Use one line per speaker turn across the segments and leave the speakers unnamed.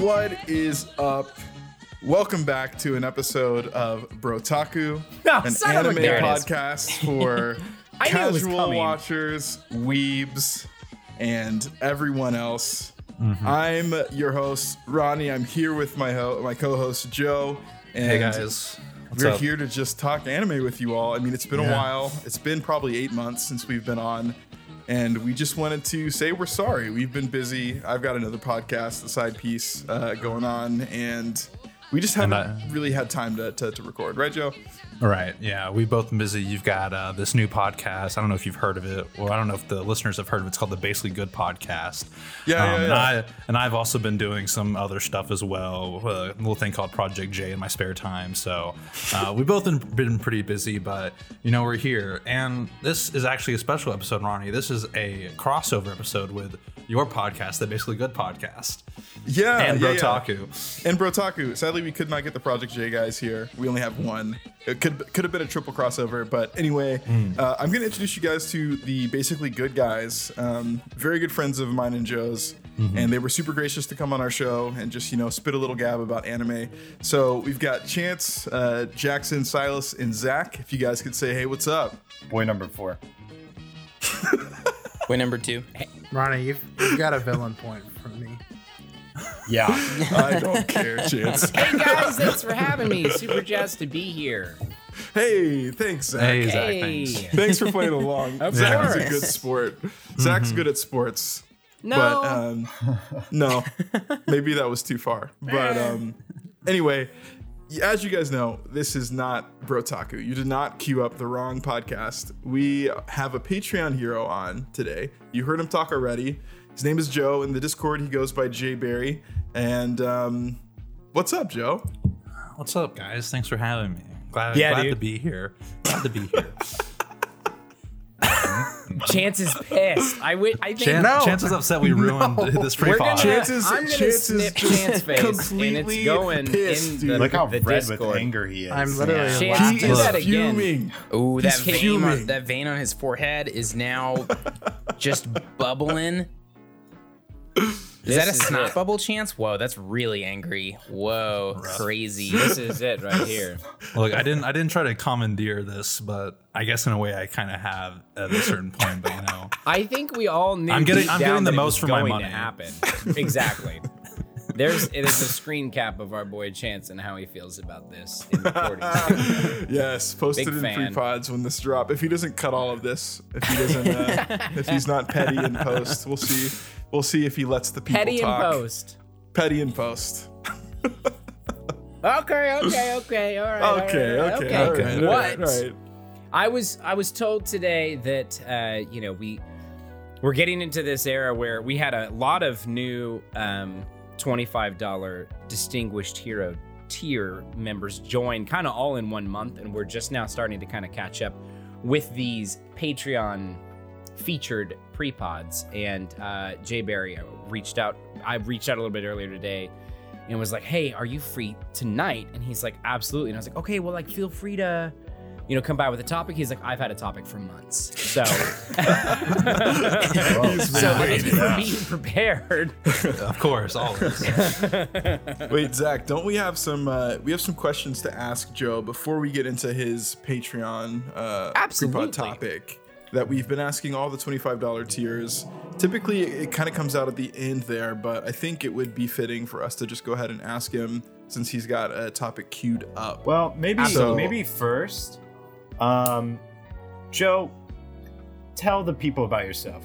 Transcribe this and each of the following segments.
What is up? Welcome back to an episode of Brotaku,
Oh,
an
son of a
anime
There it is.
podcast for
I knew it was
casual watchers, weebs, and everyone else.
Mm-hmm.
I'm your host, Ronnie. I'm here with my ho- my co-host Joe. And
Hey guys, what's
we're
up?
here to just talk anime with you all. I mean, it's been a while. It's been probably eight months since we've been on. And we just wanted to say we're sorry. We've been busy. I've got another podcast, the side piece, uh, going on. And we just haven't
I-
really had time to, to, to record. Right, Joe?
All right, yeah, we've both been busy. You've got uh, this new podcast. I don't know if you've heard of it, or I don't know if the listeners have heard of it. It's called the Basically Good Podcast.
Yeah, yeah,
And. I, and I've also been doing some other stuff as well, a little thing called Project J in my spare time. So uh, we've both been, been pretty busy, but you know we're here, and this is actually a special episode, Ronnie. This is a crossover episode with your podcast, the Basically Good Podcast,
Yeah.
and
yeah, yeah.
Brotaku.
And Brotaku. Sadly, we could not get the Project J guys here. We only have one. It could could have been a triple crossover, but anyway,
Hmm.
uh, I'm going to introduce you guys to the basically good guys. Um, very good friends of mine and Joe's,
Mm-hmm.
and they were super gracious to come on our show and just you know spit a little gab about anime. So we've got Chance, uh, Jackson, Silas, and Zach. If you guys could say, hey, what's up?
Boy number four.
Way number two. Hey.
Ronnie, you've, you've got a villain point from me.
Yeah.
I don't care, Chance.
Hey guys, thanks for having me. Super jazzed to be here.
Hey, thanks, Zach.
Hey, Zach,
Hey.
thanks.
Thanks for playing along.
Of
Zach is a good sport. Zach's good at sports.
No.
But um, no, maybe that was too far. But um, anyway, as you guys know, this is not Brotaku. You did not queue up the wrong podcast. We have a Patreon hero on today. You heard him talk already. His name is Joe. In the Discord, he goes by Jay Barry. And um, what's up, Joe?
What's up, guys? Thanks for having me. Glad,
Yeah,
glad to be here. Glad to be here.
Chance is pissed. I would. I think.
Chan-
No.
Chances upset we ruined this
We're
pre-pod.
gonna, I'm gonna
chances
snip
just
Chance face, and it's
completely
going
pissed,
in
dude.
the,
Look how
the
red
Discord.
with anger he is.
I'm literally
Yeah.
Chance,
laughing.
do
He's
that again.
fuming.
Ooh, that
He's
vein,
fuming.
on, that vein on his forehead is now just bubbling. Is that a
This is
snot
it.
bubble chance? Whoa, that's really angry. Whoa, crazy.
This is it right here.
Look, I didn't I didn't try to commandeer this, but I guess in a way I kind of have at a certain point. But you know,
I think we all knew.
I'm getting- I'm getting the most
was
for my money.
To happen. exactly. There's it is a screen cap of our boy Chance and how he feels about this.
Yes, posted
Big
in
fan.
pre pods when this drop. If he doesn't cut all of this, if he doesn't, uh, if he's not petty in post, we'll see. We'll see if he lets the people
Petty in post.
Petty in post.
Okay, okay, okay, all right. all right,
Okay,
all right,
okay, all
okay.
all right,
What?
all right.
I was I was told today that uh, you know we we're getting into this era where we had a lot of new um, twenty five dollar distinguished hero tier members join kind of all in one month, and we're just now starting to kind of catch up with these Patreon featured pre-pods. And uh, Jay Barry reached out. I reached out a little bit earlier today and was like, "Hey, are you free tonight?" And he's like, "Absolutely." And I was like, "Okay, well, like, feel free to." You know, come by with a topic. He's like, I've had a topic for months, so so thank you for being prepared.
of course, always.
Wait, Zach, don't we have some? Uh, we have some questions to ask Joe before we get into his Patreon uh,
Absolutely.
topic that we've been asking all the twenty-five dollar tiers. Typically, it kind of comes out at the end there, but I think it would be fitting for us to just go ahead and ask him since he's got a topic queued up.
Well, maybe
So-
maybe first, um, Joe, tell the people about yourself.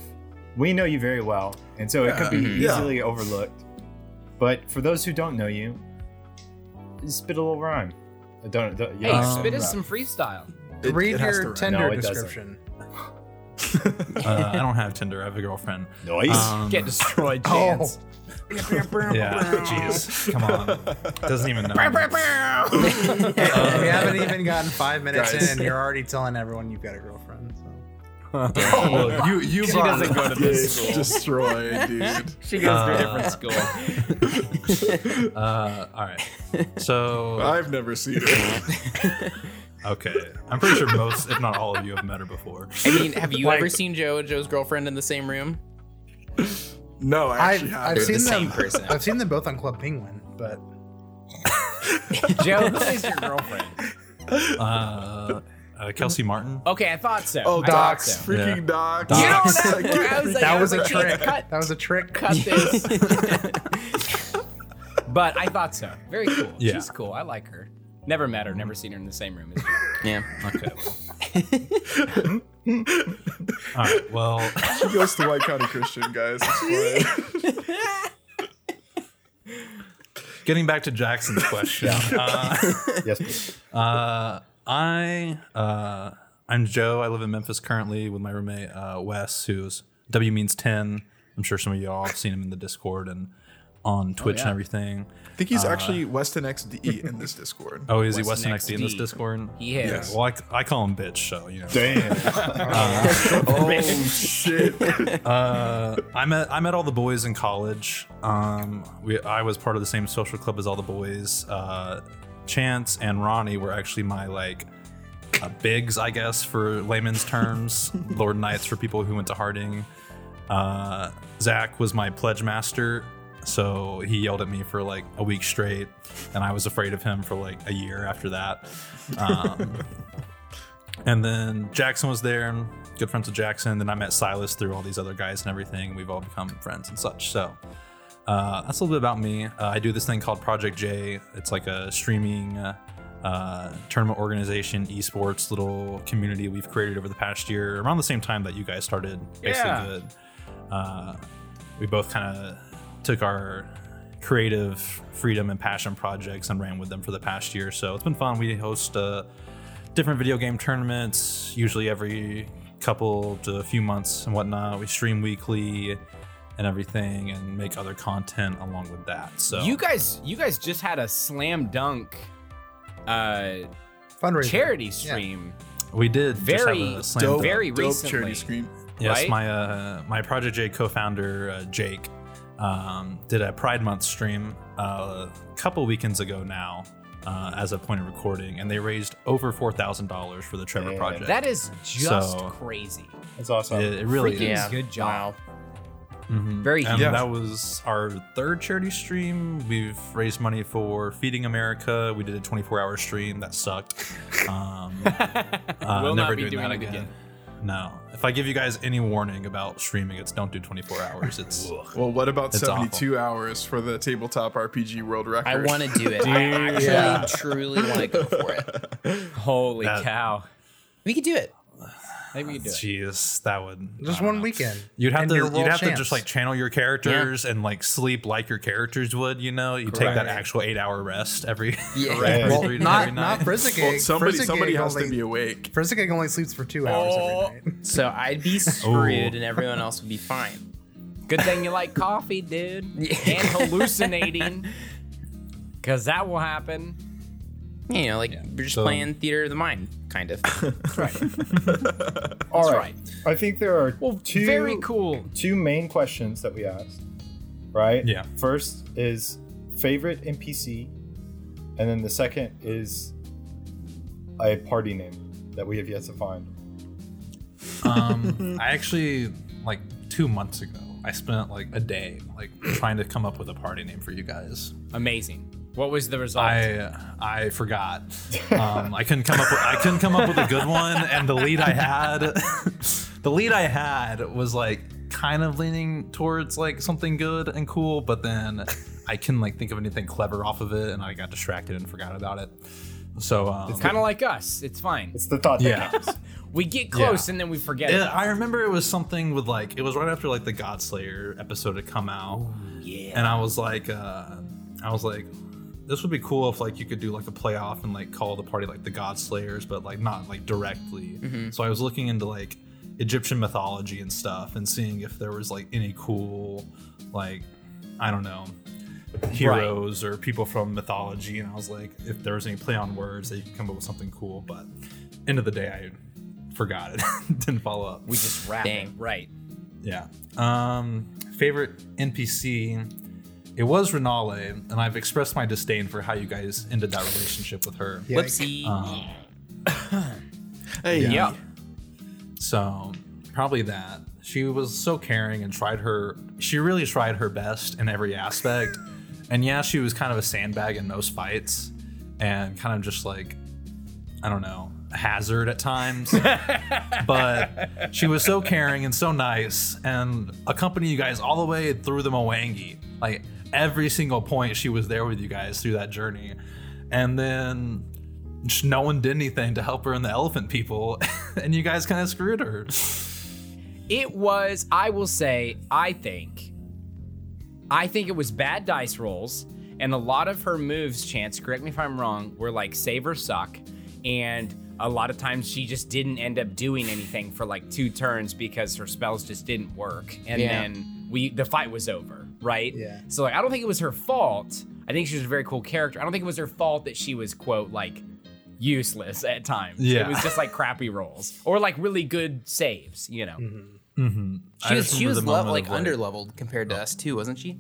We know you very well, and so it could be
Yeah.
easily overlooked. But for those who don't know you, spit a little rhyme. Uh, Don't, don't
Hey,
yeah.
Um,
spit us some freestyle.
It-
Read
it
your. Tinder
No,
description.
Uh, I don't have Tinder. I have a girlfriend.
Noise.
Um,
Get destroyed, Chance.
Yeah, jeez, come on. Doesn't even know.
we haven't even gotten five minutes
Guys.
in, and you're already telling everyone you've got a girlfriend. So.
Well, you you
She doesn't go to this
Get destroyed, dude.
She goes to a
Uh,
different school.
Uh, all right. So
I've never seen her.
okay, I'm pretty sure most, if not all of you, have met her before.
I mean, have you
Like-
ever seen Joe and Joe's girlfriend in the same room?
No, I actually
I've,
have.
I've
They're
seen
the
them.
same person.
I've seen them both on Club Penguin, but
Joe, who is your girlfriend?
Uh, uh, Kelsey Martin.
Okay, I thought so.
Oh,
I
Docs,
so.
freaking
Yeah.
Docs.
You don't
Docs.
know. I was like,
that was a
like,
trick.
Cut,
That was a trick.
cut this.
But I thought so. Very cool.
Yeah.
She's cool. I like her. Never met her. Never seen her in the same room as you.
yeah.
Okay. All right. Well,
She goes to White County Christian, guys.
Getting back to Jackson's question. Uh,
Yes, please.
Uh, I uh, I'm Joe. I live in Memphis currently with my roommate uh, Wes, who's W means ten. I'm sure some of y'all have seen him in the Discord and on Twitch and
yeah.
everything.
I think he's actually Weston XDE in this Discord.
Oh, is he
Weston
Weston XD in this Discord?
He is.
Yes.
Well, I, I call him bitch, so you know.
Damn.
oh shit!
Uh, I met I met all the boys in college. Um, we I was part of the same social club as all the boys. Uh, Chance and Ronnie were actually my like uh, bigs, I guess, for layman's terms. Lord Knights for people who went to Harding. Uh, Zach was my pledge master, so he yelled at me for like a week straight, and I was afraid of him for like a year after that. Um, and then Jackson was there, and good friends with Jackson. Then I met Silas through all these other guys and everything. We've all become friends and such. So uh, that's a little bit about me. Uh, I do this thing called Project J. It's like a streaming uh, uh, tournament organization, esports little community we've created over the past year, around the same time that you guys started. Basically,
Yeah.
good. Uh, we both kind of took our creative freedom and passion projects and ran with them for the past year. So it's been fun. We host uh, different video game tournaments, usually every couple to a few months and whatnot. We stream weekly and everything and make other content along with that. So
You guys, you guys just had a slam dunk uh,
Fundraiser.
charity
Yeah.
stream.
we did just have
Very
a slam
Dope,
dunk.
Very
dope
recently.
charity stream.
Yes,
right?
my uh, my Project J co-founder uh, Jake um, did a Pride Month stream uh, a couple weekends ago now, uh, as a point of recording, and they raised over four thousand dollars for the Trevor
Yeah.
Project.
That is just
So-
crazy.
That's awesome.
it, it really
Freaking
is.
Yeah.
good job.
Mhm.
Very
and
huge.
that was our third charity stream. We've raised money for Feeding America. We did a 24-hour stream that sucked. Um, uh,
Will
never
not be
doing,
doing
that
it
again.
again.
No. If I give you guys any warning about streaming, it's don't do 24 hours. It's
Well, what about
It's
72 hours for the tabletop RPG world record?
I want to do it. I actually
Yeah.
truly want to go for it.
Holy
That-
cow.
We could do it.
Maybe we can do
jeez, that would
Just one
know.
weekend.
You'd have
And
to you'd
world
have to just like channel your characters and like sleep like your characters would. You know, you take that actual eight hour rest every
Yeah.
every
Well,
three-
not
every
not
night.
Frizzigig.
Well, somebody
Frizzigig
somebody has
only,
to be awake.
Frizzigig only sleeps for two hours
Oh.
every night.
So I'd be screwed and everyone else would be fine.
Good thing you like coffee, dude. And hallucinating. Because that will happen.
You know, like we're just
So-
playing theater of the mind, kind of.
All
That's
right.
right.
I think there are
Well,
two
very cool.
two main questions that we asked. Right?
Yeah.
First is favorite NPC, and then the second is a party name that we have yet to find.
Um, I actually like two months ago. I spent like a day like trying to come up with a party name for you guys.
Amazing. What was the result?
I I forgot. Um, I couldn't come up with I couldn't come up with a good one, and the lead I had, the lead I had was like kind of leaning towards like something good and cool, but then I couldn't like think of anything clever off of it, and I got distracted and forgot about it. So um,
kind of like us. It's fine.
It's the thought that
yeah.
We get close
Yeah.
and then we forget.
It-
about
I remember it was something with like it was right after like the Godslayer episode had come out,
yeah.
and I was like, uh, I was like, this would be cool if like you could do like a playoff and like call the party like the Godslayers, but like not like directly. So I was looking into like Egyptian mythology and stuff and seeing if there was like any cool like I don't know heroes or people from mythology, and I was like, if there was any play on words, that you could come up with something cool. But end of the day, I forgot it, didn't follow up.
we just wrap
Dang.
it. Right.
Yeah. Um, favorite NPC. It was Renale, and I've expressed my disdain for how you guys ended that relationship with her.
Yeah.
Whoopsie.
Um,
Hey,
Yeah.
So probably that. she was so caring and tried her. She really tried her best in every aspect. and yeah, she was kind of a sandbag in most fights, and kind of just like, I don't know, a hazard at times. but she was so caring and so nice, and accompanied you guys all the way through the Mwangi. Like every single point, she was there with you guys through that journey. And then no one did anything to help her in the elephant people, and you guys kind of screwed her.
It was, I will say, I think, I think it was bad dice rolls, and a lot of her moves, Chance, correct me if I'm wrong, were like save or suck, and a lot of times she just didn't end up doing anything for like two turns because her spells just didn't work, and
Yeah.
then we the fight was over, right?
Yeah.
So like, I don't think it was her fault. I think she was a very cool character. I don't think it was her fault that she was quote like useless at times.
Yeah.
It was just like crappy rolls or like really good saves, you know. Mm-hmm. Mm-hmm.
She
I
was
just
she
remember
was
the
level,
moment
like
of, like-
under leveled compared to oh. us too, wasn't she?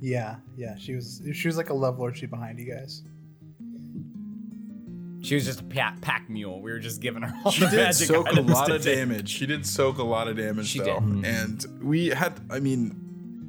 Yeah, yeah. She was she was like a level or two behind you guys.
She was just a pack, pack mule. We were just giving her all
She
the
did
magic
soak a lot of damage. She did soak a lot of damage
She
though.
did.
And we had I mean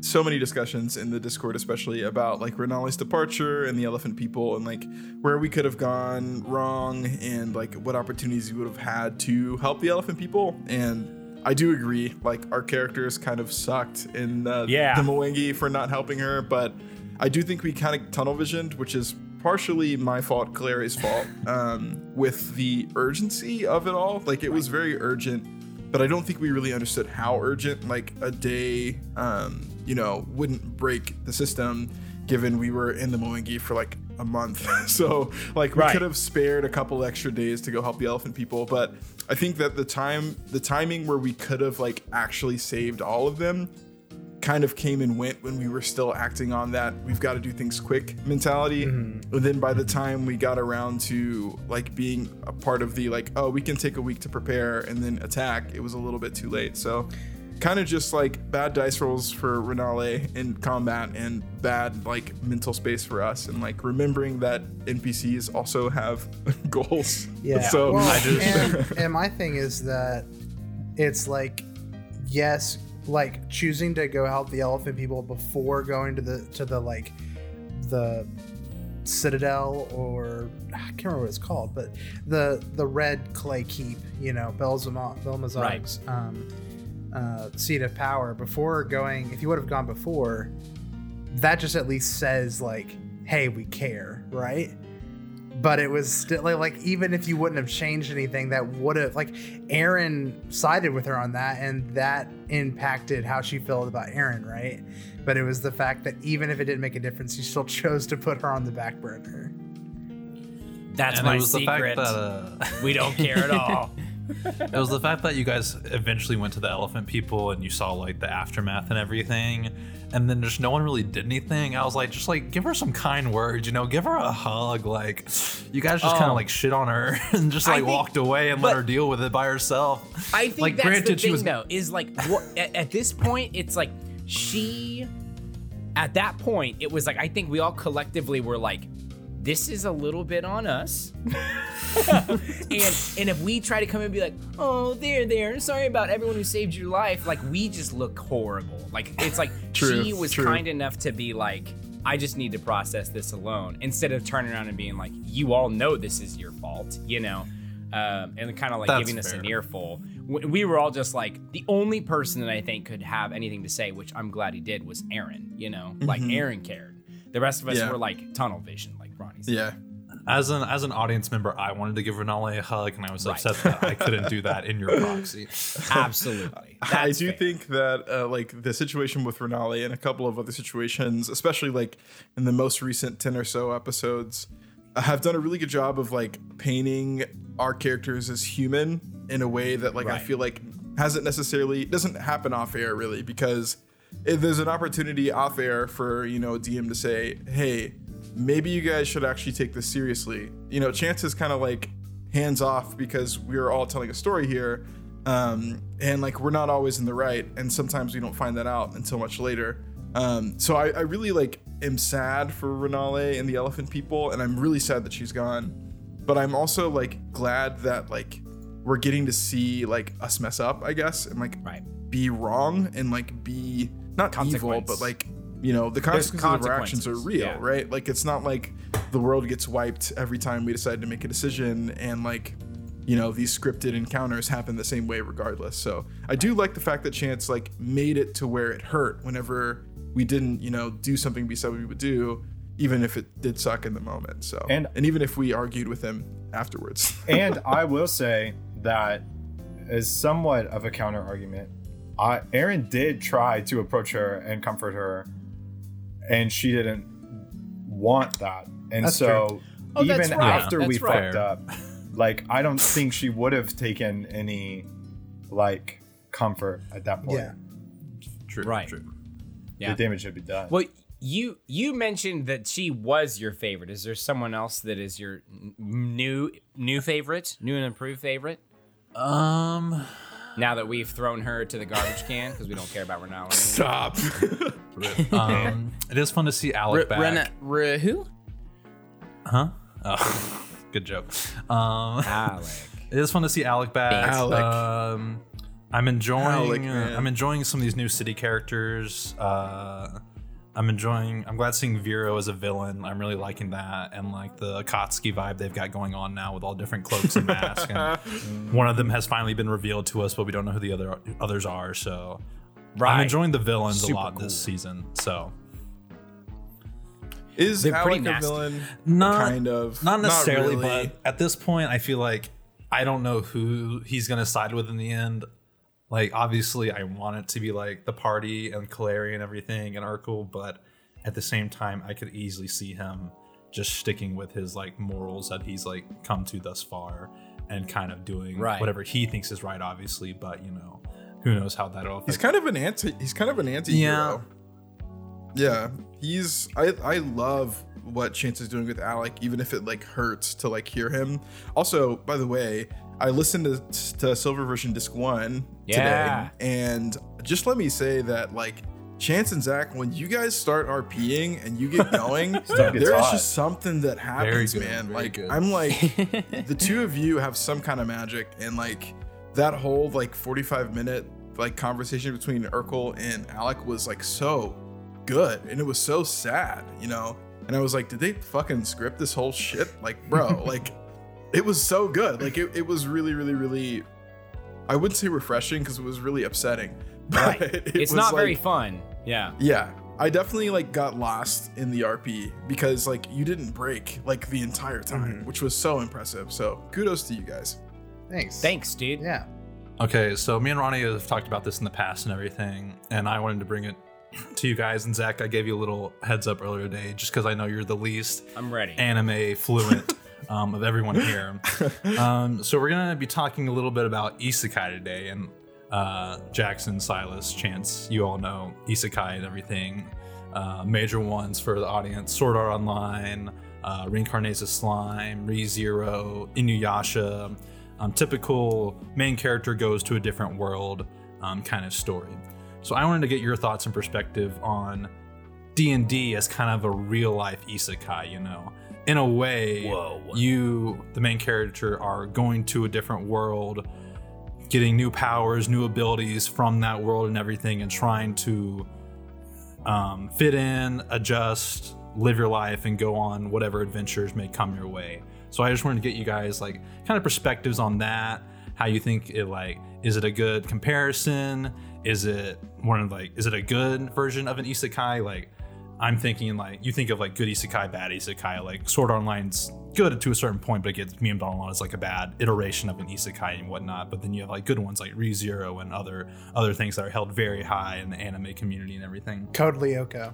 so many discussions in the Discord especially about like Renale's departure and the elephant people and like where we could have gone wrong and like what opportunities we would have had to help the elephant people and I do agree like our characters kind of sucked in uh,
Yeah.
the Mwangi for not helping her but I do think we kind of tunnel visioned which is partially my fault, Clary's fault, um, with the urgency of it all. Like it was very urgent, but I don't think we really understood how urgent. Like a day, um, you know, wouldn't break the system, given we were in the Mwangi for like a month. so like we
Right.
could have spared a couple extra days to go help the elephant people, but I think that the time, the timing where we could have like actually saved all of them kind of came and went when we were still acting on that we've got to do things quick mentality. And then by the time we got around to like being a part of the like oh we can take a week to prepare and then attack it was a little bit too late. So kind of just like bad dice rolls for Renale in combat and bad like mental space for us and like remembering that npcs also have goals.
Yeah.
so
well,
I just
and, and my thing is that it's like, yes, like choosing to go help the elephant people before going to the to the like the citadel or I can't remember what it's called, but the the red clay keep, you know, Belzama, Belmazog's um, uh, seat of power. Before going, if you would have gone before, that just at least says like, hey, we care, right? But it was still like, like even if you wouldn't have changed anything that would have like aaron sided with her on that and that impacted how she felt about aaron right but it was the fact that even if it didn't make a difference you still chose to put her on the back burner
That's
and
my
it was
secret.
the fact that uh,
we don't care at all.
it was the fact that you guys eventually went to the elephant people and you saw like the aftermath and everything and then just no one really did anything i was like just like give her some kind words you know give her a hug like you guys just kind
Oh.
of like shit on her and just like
think-
walked away and let her deal with it by herself
I think
like
that's
granted
the
she
thing,
was
though, is like what, at, at this point, it's like she. At that point, it was like I think we all collectively were like, "This is a little bit on us," and and if we try to come and be like, "Oh, there, there, sorry about everyone who saved your life," like we just look horrible. Like it's like
True,
she was
true.
kind enough to be like. I just need to process this alone instead of turning around and being like, you all know this is your fault, you know? Um, and kind of like
That's
giving us
fair.
an earful. We were all just like, the only person that I think could have anything to say, which I'm glad he did, was Aaron, you know? Like, Aaron cared. The rest of us
Yeah.
were like tunnel vision, like
yeah
as an as an audience member i wanted to give renale a hug and i was
Right.
upset that i couldn't do that in your proxy
Absolutely.
I
That's
do
fair.
think that uh, like the situation with Renale and a couple of other situations, especially like in the most recent ten or so episodes, uh, have done a really good job of like painting our characters as human in a way that like I feel like hasn't necessarily doesn't happen off air really because if there's an opportunity off air for you know a DM to say, hey, maybe you guys should actually take this seriously. You know, Chance is kind of like hands off because we're all telling a story here um, and like we're not always in the right and sometimes we don't find that out until much later um, so I, I really like am sad for renale and the elephant people and i'm really sad that she's gone but i'm also like glad that like we're getting to see like us mess up, I guess, and like
Right.
be wrong and like be not evil, but like you know the
There's
consequences of our actions are real,
yeah.
right? Like it's not like the world gets wiped every time we decide to make a decision, and like you know these scripted encounters happen the same way regardless. So I do like the fact that Chance like made it to where it hurt whenever we didn't you know do something we said we would do, even if it did suck in the moment. So
And-
and even if we argued with him afterwards.
and I will say that as somewhat of a counter argument, I, Aaron did try to approach her and comfort her, and she didn't want that. And
That's
so,
Oh,
even
right.
after we
right.
fucked up, like I don't think she would have taken any like comfort at that point.
Yeah.
True.
Right.
True.
Yeah.
The damage should be done.
Well, you you mentioned that she was your favorite. Is there someone else that is your new new favorite, new and improved favorite?
Um.
Now that we've thrown her to the garbage can because we don't care about Renala. anymore.
Stop.
um, it is fun to see Alec back.
Rena, Re, who?
Huh? Oh, good joke. Um,
Alec.
it is fun to see Alec back.
Alec.
Um, I'm enjoying.
Alec,
uh,
man.
I'm enjoying some of these new city characters. Uh, I'm enjoying. I'm glad seeing Vero as a villain. I'm really liking that, and like the Akatsuki vibe they've got going on now with all different cloaks and masks. And one of them has finally been revealed to us, but we don't know who the other others are. So I'm enjoying the villains
Super
a lot
cool.
this season. So
Is
They're pretty
Alec a
nasty.
villain?
Not
kind of.
Not necessarily,
really.
but at this point, I feel like I don't know who he's gonna side with in the end. Like, obviously, I want it to be like the party and Kaleri and everything and Urkel, but at the same time, I could easily see him just sticking with his like morals that he's like come to thus far and kind of doing
Right.
whatever he thinks is right, obviously. But you know, who knows how that'll affect
He's kind of an anti. He's kind of an anti-hero. Yeah. Yeah, he's. I I love what Chance is doing with Alec, even if it like hurts to like hear him. Also, by the way, I listened to, to Silver Version Disc One
Yeah.
today, and just let me say that like. Chance and Zach, when you guys start RPing and you get going, there is
hot.
just something that happens,
good,
man. Like
good.
I'm like, the two of you have some kind of magic, and like that whole like 45 minute like conversation between Urkel and Alec was like so good, and it was so sad, you know. And I was like, did they fucking script this whole shit? Like, bro, like it was so good. Like it, it was really, really, really. I wouldn't say refreshing because it was really upsetting. But
Right.
it
It's
was,
not very fun. Yeah.
yeah, I definitely like got lost in the RP because like you didn't break like the entire time, mm-hmm. which was so impressive. So kudos to you guys.
Thanks.
Thanks, dude.
Yeah.
Okay, so me and Ronnie have talked about this in the past and everything, and I wanted to bring it to you guys. And Zach, I gave you a little heads up earlier today, just because I know you're the least
I'm ready.
anime fluent um, of everyone here. Um, so we're gonna be talking a little bit about isekai today, and uh, Jackson, Silas, Chance, you all know isekai and everything. Uh, major ones for the audience: Sword Art Online, uh, Reincarnated Slime, ReZero, Inuyasha. Um, typical main character goes to a different world um, kind of story. So I wanted to get your thoughts and perspective on D&D as kind of a real life isekai, you know. In a way,
Whoa.
you the main character are going to a different world, getting new powers, new abilities from that world and everything and trying to um, fit in, adjust, live your life and go on whatever adventures may come your way. So I just wanted to get you guys like kind of perspectives on that, how you think it like is it a good comparison? Is it one of like is it a good version of an isekai like I'm thinking like you think of like good isekai, bad isekai. Like Sword Art Online's good to a certain point, but it gets memed on a lot as like a bad iteration of an isekai and whatnot. But then you have like good ones like ReZero and other other things that are held very high in the anime community and everything.
Code Lyoko.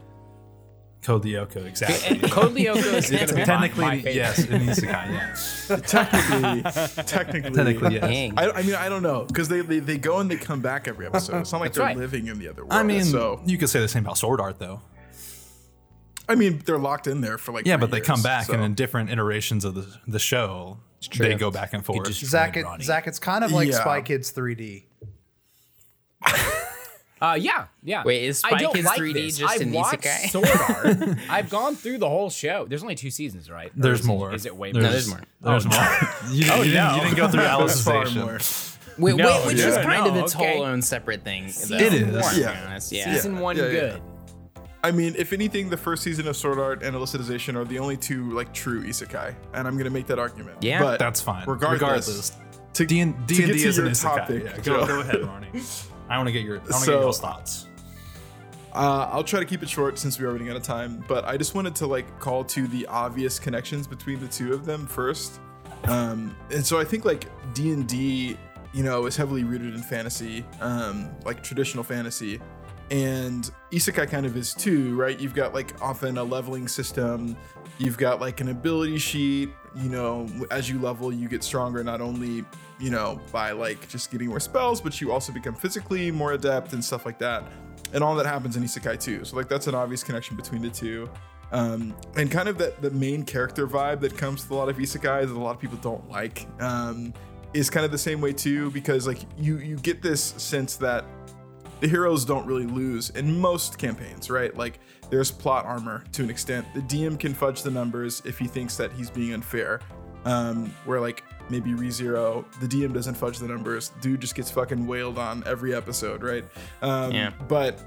Code Lyoko, exactly.
Code Lyoko is gonna be
Technically,
my favorite.
yes, an isekai. Yes,
Technically, technically,
technically, yes.
I, I mean, I don't know because they, they they go and they come back every episode. It's not like
That's
they're
right.
living in the other world.
I mean,
so
you could say the same about Sword Art, though.
I mean, they're locked in there for like
Yeah,
three
but they come back,
so.
and in different iterations of the the show, they go back and forth.
just-
Zach, it, Zach, it's kind of like
Yeah.
Spy Kids 3D.
Uh, yeah, yeah.
Wait, is
I
Spy
don't
Kids
like
3D
this.
just
I've
an
watched
isekai?
Sword Art. I've gone through the whole show. There's only two seasons, right? Or
There's
is
more.
Is it way
There's,
more?
there's more.
There's more. You, didn't- you, didn't, you didn't go through
There's far
Alicization.
more.
Wait,
No,
wait, which is
yeah,
kind of its
okay.
whole own separate thing. though,
Season
It is.
to
Yeah.
Yeah.
Season one,
Yeah, yeah.
good.
I mean, if anything, the first season of Sword Art and Alicization are the only two like true isekai, and I'm gonna make that argument.
Yeah.
but
That's fine.
Regardless,
Regardless.
to,
D and
to
D
get to
is an
your
isekai.
topic,
Yeah, go, go ahead, Ronnie. I want to get your I want to
So-
get your thoughts.
Uh, I'll try to keep it short since we're running out of time. But I just wanted to like call to the obvious connections between the two of them first. Um, and so I think like D and D, you know, is heavily rooted in fantasy, um, like traditional fantasy, and isekai kind of is too, right? You've got like often a leveling system. You've got like an ability sheet. You know, as you level, you get stronger not only you know by like just getting more spells, but you also become physically more adept and stuff like that and all that happens in isekai too so like that's an obvious connection between the two um, and kind of that the main character vibe that comes with a lot of isekai that a lot of people don't like um, is kind of the same way too because like you you get this sense that the heroes don't really lose in most campaigns right like there's plot armor to an extent the dm can fudge the numbers if he thinks that he's being unfair um, where like maybe ReZero, the DM doesn't fudge the numbers. Dude just gets fucking wailed on every episode, right? Um,
Yeah.
But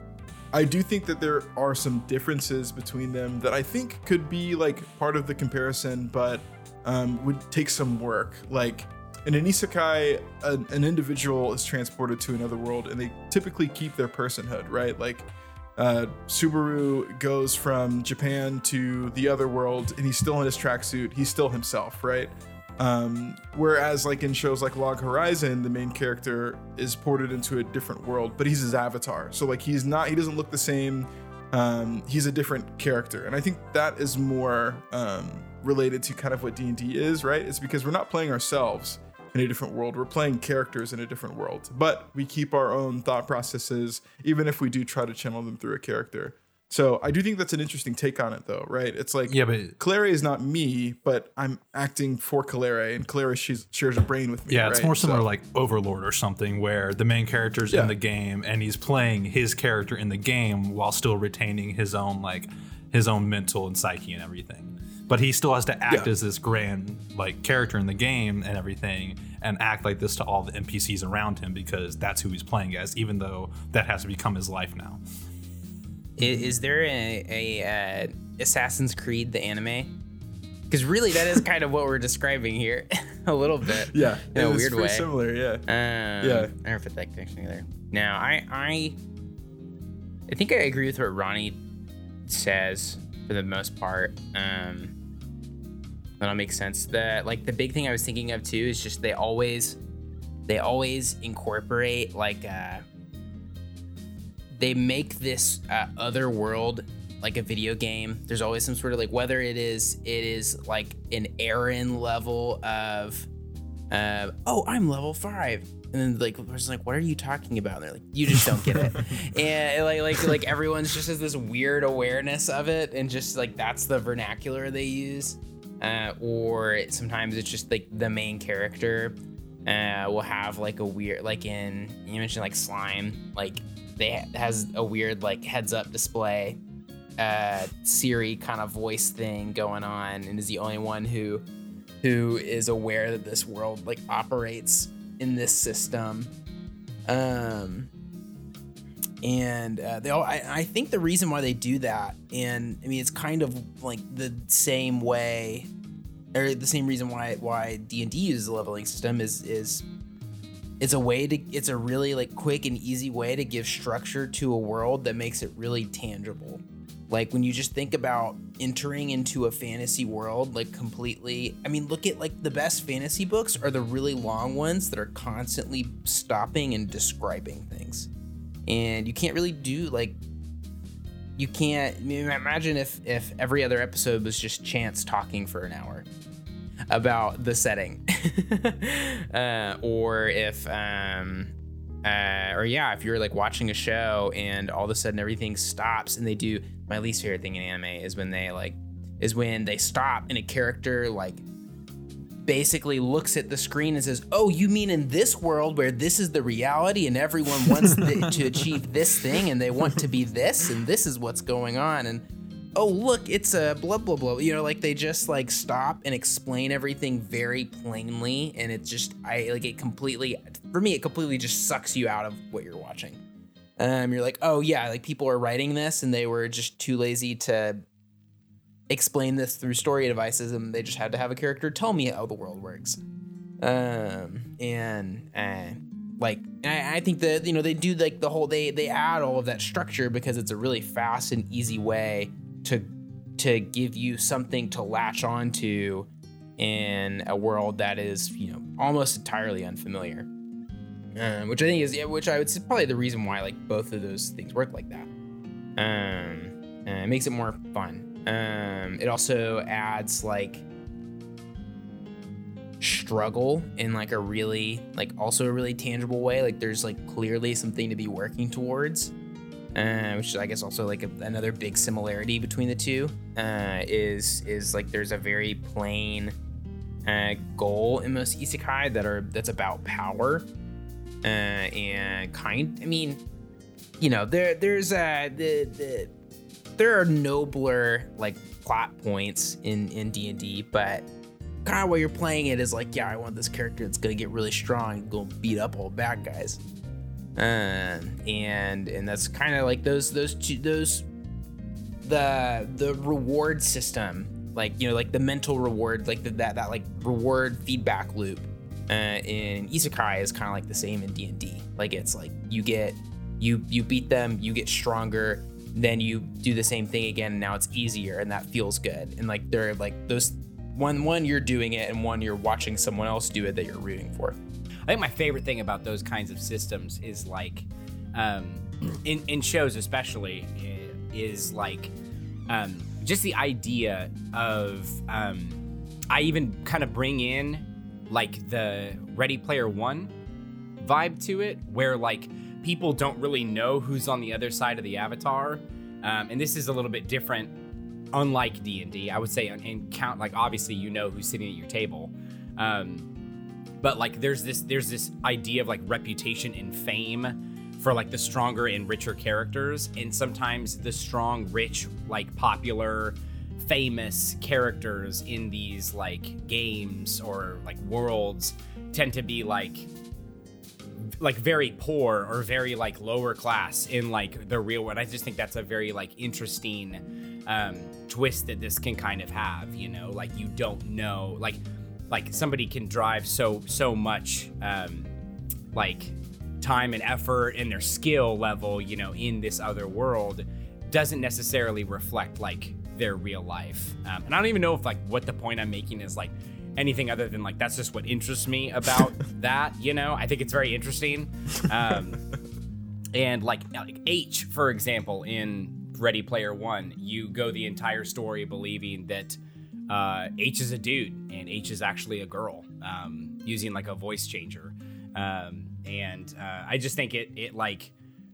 I do think that there are some differences between them that I think could be like part of the comparison, but um, would take some work. Like in an isekai, an, an individual is transported to another world, and they typically keep their personhood, right? Like uh, Subaru goes from Japan to the other world, and he's still in his tracksuit. He's still himself, right? Um, whereas, like in shows like Log Horizon, the main character is ported into a different world, but he's his avatar. So like he's not, he doesn't look the same. Um, he's a different character, and I think that is more um, related to kind of what D and D is, right? It's because we're not playing ourselves in a different world. We're playing characters in a different world, but we keep our own thought processes, even if we do try to channel them through a character. So I do think that's an interesting take on it, though, right? It's like
Yeah, but
Calere is not me, but I'm acting for Calere, and Calere she's, shares a brain with me.
Yeah, it's
right?
more similar
So-
like Overlord or something where the main character's
Yeah.
in the game and he's playing his character in the game while still retaining his own like his own mental and psyche and everything. But he still has to act
Yeah.
as this grand like character in the game and everything and act like this to all the NPCs around him because that's who he's playing as, even though that has to become his life now.
I- Is, there a, a uh, Assassin's Creed the anime? Because really, that is kind of what we're describing here, a little bit.
yeah,
in a weird way.
Similar, yeah.
Um,
Yeah.
I never put that connection together. Now, I, I, I think I agree with what Ronnie says for the most part. Um, that'll make sense. The like the big thing I was thinking of too is just they always, they always incorporate like uh, they make this uh, other world like a video game. There's always some sort of like whether it is it is like an Aaron level of uh, oh, I'm level five. And then like the person's like, what are you talking about? And they're like, you just don't get it. and like like like everyone's just has this weird awareness of it, and just like that's the vernacular they use. Uh, or sometimes it's just like the main character uh, will have like a weird like in you mentioned like slime like they ha- has a weird like heads up display uh Siri kind of voice thing going on and is the only one who who is aware that this world like operates in this system. Um, and uh, they all, I, I think the reason why they do that, and I mean, it's kind of like the same way, or the same reason why why D and D uses a leveling system is is it's a way to it's a really like quick and easy way to give structure to a world that makes it really tangible like when you just think about entering into a fantasy world like completely i mean look at like the best fantasy books are the really long ones that are constantly stopping and describing things. And you can't really do like you can't I mean, imagine if if every other episode was just chance talking for an hour about the setting. Uh, or if um uh, or yeah, if you're like watching a show and all of a sudden everything stops and they do my least favorite thing in anime is when they like is when they stop and a character like basically looks at the screen and says, "Oh, you mean in this world where this is the reality and everyone wants th- to achieve this thing and they want to be this and this is what's going on and oh look, it's a blah blah blah." You know, like they just like stop and explain everything very plainly and it just I like it completely for me it completely just sucks you out of what you're watching. Um, you're like, oh yeah, like people are writing this and they were just too lazy to explain this through story devices and they just had to have a character tell me how the world works. Um, and uh, like I, I think that you know they do like the whole they they add all of that structure because it's a really fast and easy way to to give you something to latch onto in a world that is you know almost entirely unfamiliar um, which I think is yeah, which I would say probably the reason why like both of those things work like that. Um, it makes it more fun. Um, it also adds like struggle in like a really like also a really tangible way. Like there's like clearly something to be working towards. Uh, which is I guess also like a, another big similarity between the two uh, is is like there's a very plain uh, goal in most isekai that are that's about power uh, and kind. I mean, you know, there there's uh the the there are nobler like plot points in in D and D, but kind of while you're playing it is like, yeah, I want this character that's gonna get really strong, and go beat up all bad guys. Um, and and that's kind of like those those two those the the reward system, like you know, like the mental reward, like the, that that like reward feedback loop uh, in isekai is kind of like the same in d&d like it's like you get you you beat them you get stronger then you do the same thing again and now it's easier and that feels good. And like they're like those one one you're doing it and one you're watching someone else do it that you're rooting for.
I think my favorite thing about those kinds of systems is like, um, in in shows especially, is like, um, just the idea of um, I even kind of bring in like the Ready Player One vibe to it, where like people don't really know who's on the other side of the avatar, um, and this is a little bit different. Unlike D and I would say, and count like obviously you know who's sitting at your table, um, but like there's this there's this idea of like reputation and fame for like the stronger and richer characters, and sometimes the strong, rich, like popular famous characters in these like games or like worlds tend to be like like very poor or very like lower class in like the real world. I just think that's a very like interesting um, twist that this can kind of have. You know, like you don't know, like like somebody can drive so so much um, like time and effort and their skill level, you know, in this other world doesn't necessarily reflect like their real life. Um, and I don't even know if like what the point I'm making is like anything other than like that's just what interests me about that. You know, I think it's very interesting. Um, and like, like Aech, for example, in Ready Player One, you go the entire story believing that uh, Aech is a dude and Aech is actually a girl, um, using like a voice changer. Um, and uh, I just think it it like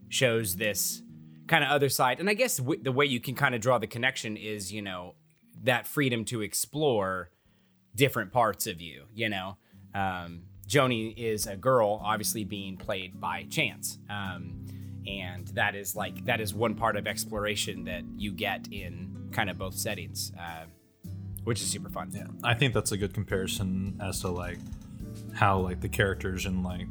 shows this kind of other side. And I guess w- the way you can kind of draw the connection is, you know, that freedom to explore different parts of you, you know. Um, Joni is a girl, obviously being played by Chance. Um, and that is like, that is one part of exploration that you get in kind of both settings, uh, which is super fun.
Yeah. I think that's a good comparison as to like how like the characters and like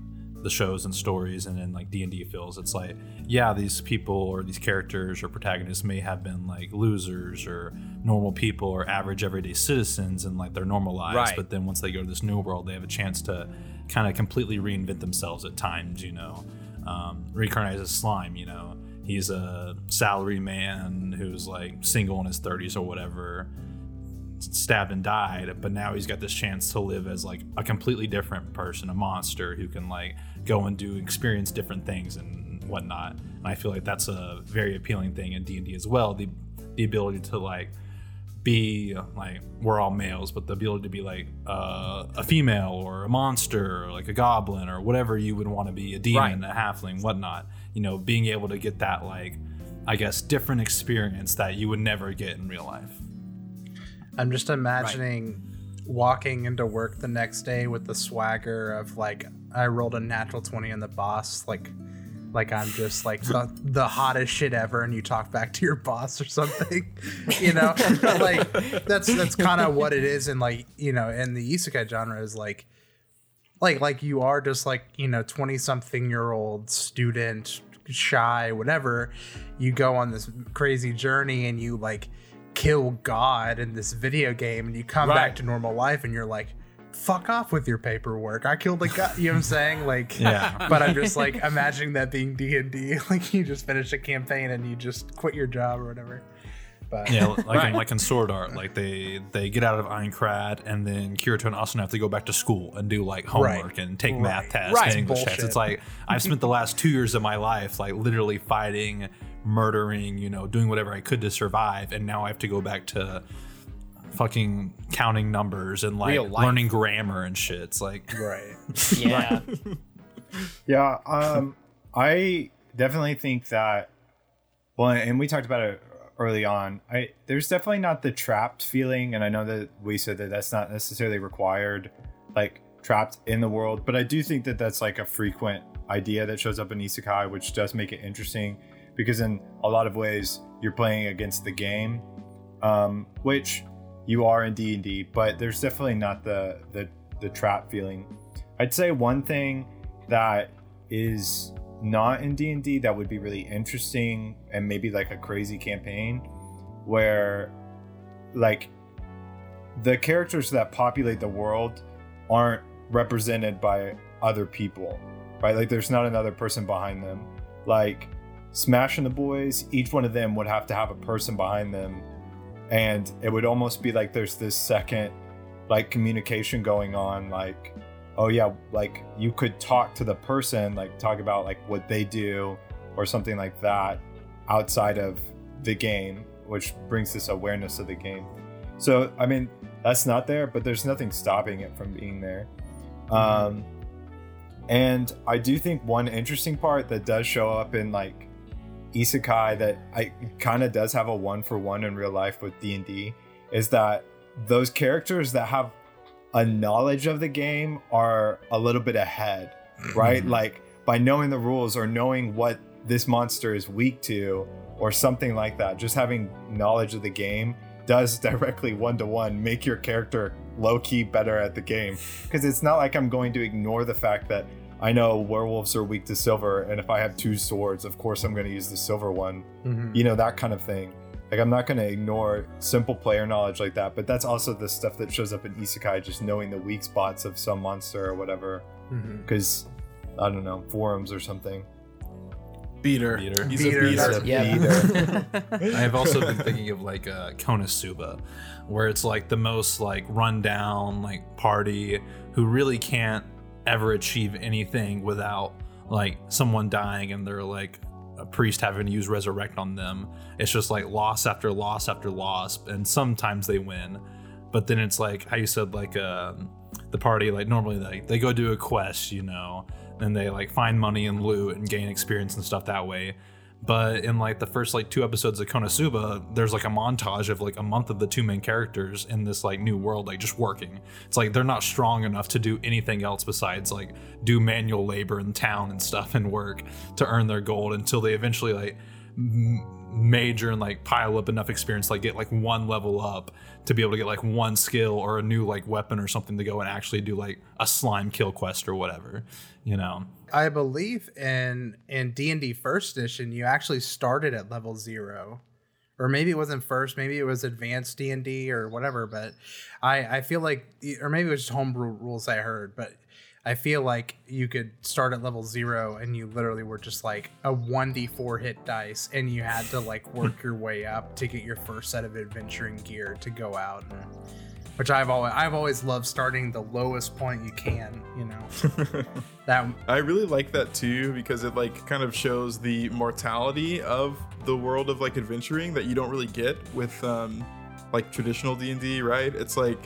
the shows and stories and in like d&d feels it's like yeah these people or these characters or protagonists may have been like losers or normal people or average everyday citizens and like their normal lives
Right.
but then once they go to this new world they have a chance to kind of completely reinvent themselves at times you know um, reincarnate as slime you know he's a salary man who's like single in his 30s or whatever stabbed and died but now he's got this chance to live as like a completely different person a monster who can like go and do experience different things and whatnot. And i feel like that's a very appealing thing in d&d as well the the ability to like be like we're all males but the ability to be like uh, a female or a monster or like a goblin or whatever you would want to be a demon a halfling whatnot. You know being able to get that like i guess different experience that you would never get in real life.
I'm just imagining walking into work the next day with the swagger of like I rolled a natural 20 on the boss like like I'm just like the, the hottest shit ever and you talk back to your boss or something you know like that's that's kind of what it is and like you know in the isekai genre is like like like you are just like you know 20 something year old student shy whatever you go on this crazy journey and you like kill god in this video game and you come
Right.
back to normal life and you're like fuck off with your paperwork. I killed a guy you know what i'm saying? Like
Yeah.
but i'm just like imagining that being d&d like you just finish a campaign and you just quit your job or whatever. But
Yeah, like in, like in Sword Art, like they they get out of Aincrad, and then Kirito and Asuna have to go back to school and do like homework and take math tests
Right.
and English tests. It's like I've spent the last two years of my life like literally fighting, murdering, you know, doing whatever I could to survive, and now I have to go back to fucking counting numbers and like learning grammar and shit. It's like
right
Yeah.
Yeah, um, I definitely think that. Well, and we talked about it early on. I there's definitely not the trapped feeling, and I know that we said that that's not necessarily required, like trapped in the world. But I do think that that's like a frequent idea that shows up in isekai, which does make it interesting because in a lot of ways you're playing against the game, um, which you are in D and D, but there's definitely not the the the trap feeling. I'd say one thing that is not in D&D that would be really interesting and maybe like a crazy campaign where like the characters that populate the world aren't represented by other people right like there's not another person behind them like smash and the boys each one of them would have to have a person behind them and it would almost be like there's this second like communication going on like oh yeah like you could talk to the person like talk about like what they do or something like that outside of the game which brings this awareness of the game. So i mean that's not there but there's nothing stopping it from being there. Um and i do think one interesting part that does show up in like isekai that i kind of does have a one for one in real life with d&d is that those characters that have a knowledge of the game are a little bit ahead, mm-hmm. right? Like by knowing the rules or knowing what this monster is weak to or something like that, just having knowledge of the game does directly one to one make your character low key better at the game. Because it's not like I'm going to ignore the fact that I know werewolves are weak to silver, and if I have two swords, of course I'm going to use the silver one
Mhm.
you know that kind of thing like i'm not going to ignore simple player knowledge like that but that's also the stuff that shows up in isekai just knowing the weak spots of some monster or whatever because i don't know forums or something
Beater.
Beater.
He's
Beater,
a beater.
that's-
Yeah.
I've also been thinking of like uh, Konosuba, where it's like the most like rundown like party who really can't ever achieve anything without like someone dying and they're like a priest having to use resurrect on them. It's just like loss after loss after loss, and sometimes they win, but then it's like how you said like um, the party like normally they they go do a quest, you know, and they like find money and loot and gain experience and stuff that way. But in like the first like two episodes of Konosuba, there's like a montage of like a month of the two main characters in this like new world, like just working. It's like they're not strong enough to do anything else besides like do manual labor in town and stuff and work to earn their gold until they eventually like major and like pile up enough experience, like get like one level up to be able to get like one skill or a new like weapon or something to go and actually do like a slime kill quest or whatever, you know.
I believe in in D and D first edition, you actually started at level zero, or maybe it wasn't first, maybe it was advanced D and D or whatever. But I I feel like, or maybe it was just homebrew rules I heard, but I feel like you could start at level zero and you literally were just like a one d four hit dice, and you had to like work your way up to get your first set of adventuring gear to go out. And, which I've always I've always loved starting the lowest point you can, you know. that
I really like that too because it like kind of shows the mortality of the world of like adventuring that you don't really get with um like traditional D&D, right? It's like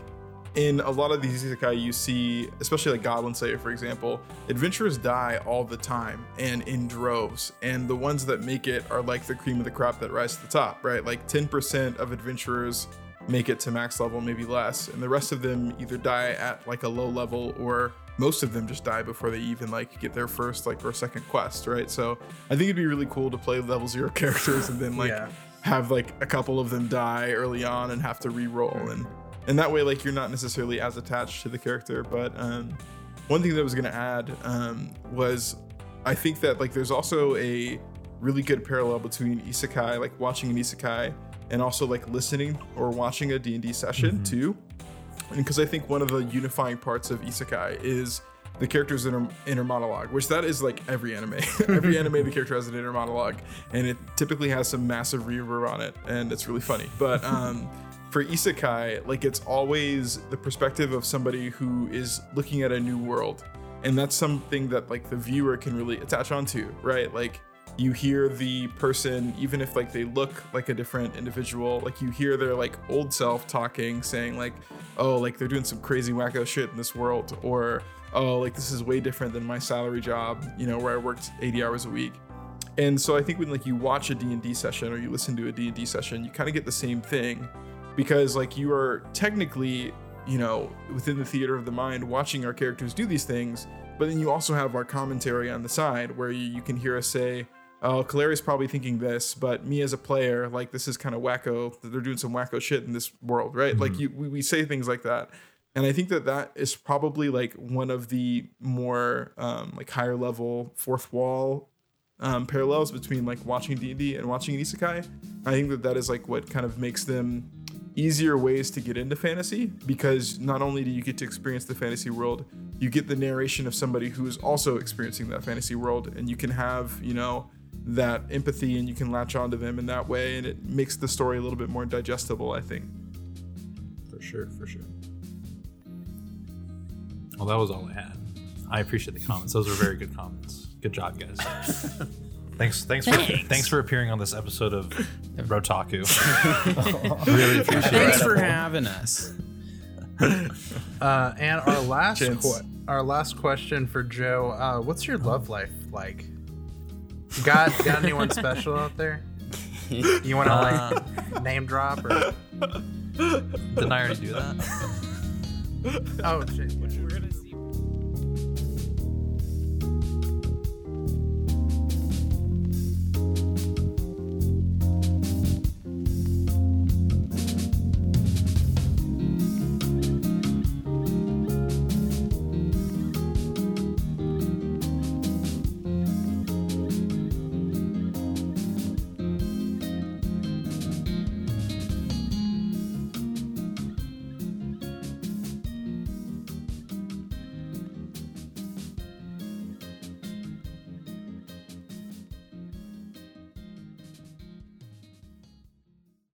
in a lot of these isekai you see, especially like Goblin Slayer for example, adventurers die all the time and in droves. And the ones that make it are like the cream of the crop that rise to the top, right? Like 10% of adventurers make it to max level, maybe less, and the rest of them either die at like a low level or most of them just die before they even like get their first like or second quest, right? So I think it'd be really cool to play level zero characters and then like
Yeah.
have like a couple of them die early on and have to re-roll and and that way like you're not necessarily as attached to the character. But um, one thing that I was gonna add um, was I think that like there's also a really good parallel between isekai, like watching an isekai, and also like listening or watching a D&D session too. And because I think one of the unifying parts of isekai is the character's inner, inner monologue, which that is like every anime. every anime, the character has an inner monologue, and it typically has some massive reverb on it, and it's really funny. But um, for isekai, like it's always the perspective of somebody who is looking at a new world, and that's something that like the viewer can really attach onto, right? Like you hear the person even if like they look like a different individual like you hear their like old self talking saying like oh like they're doing some crazy wacko shit in this world or oh like this is way different than my salary job you know where i worked 80 hours a week. And so i think when like you watch a d&d session or you listen to a d&d session you kind of get the same thing because like you are technically you know within the theater of the mind watching our characters do these things but then you also have our commentary on the side where you, you can hear us say oh Kalari's probably thinking this but me as a player like this is kind of wacko they're doing some wacko shit in this world right? Like you we, we say things like that. And i think that that is probably like one of the more um, like higher level fourth wall um, parallels between like watching D&D and watching an isekai. I think that that is like what kind of makes them easier ways to get into fantasy because not only do you get to experience the fantasy world, you get the narration of somebody who is also experiencing that fantasy world and you can have, you know, that empathy and you can latch onto them in that way and it makes the story a little bit more digestible, I think.
For sure, for sure. Well, that was all I had. I appreciate the comments. Those were very good comments. Good job, guys. Thanks, thanks for thanks for appearing on this episode of Rotaku. really appreciate it.
Thanks for having us.
Uh, and our last
Chance.
que- our last question for Joe: uh, What's your love life like? Got got anyone special out there? You want to like uh, name drop or?
Didn't I already do that?
Oh shit!
We're gonna see.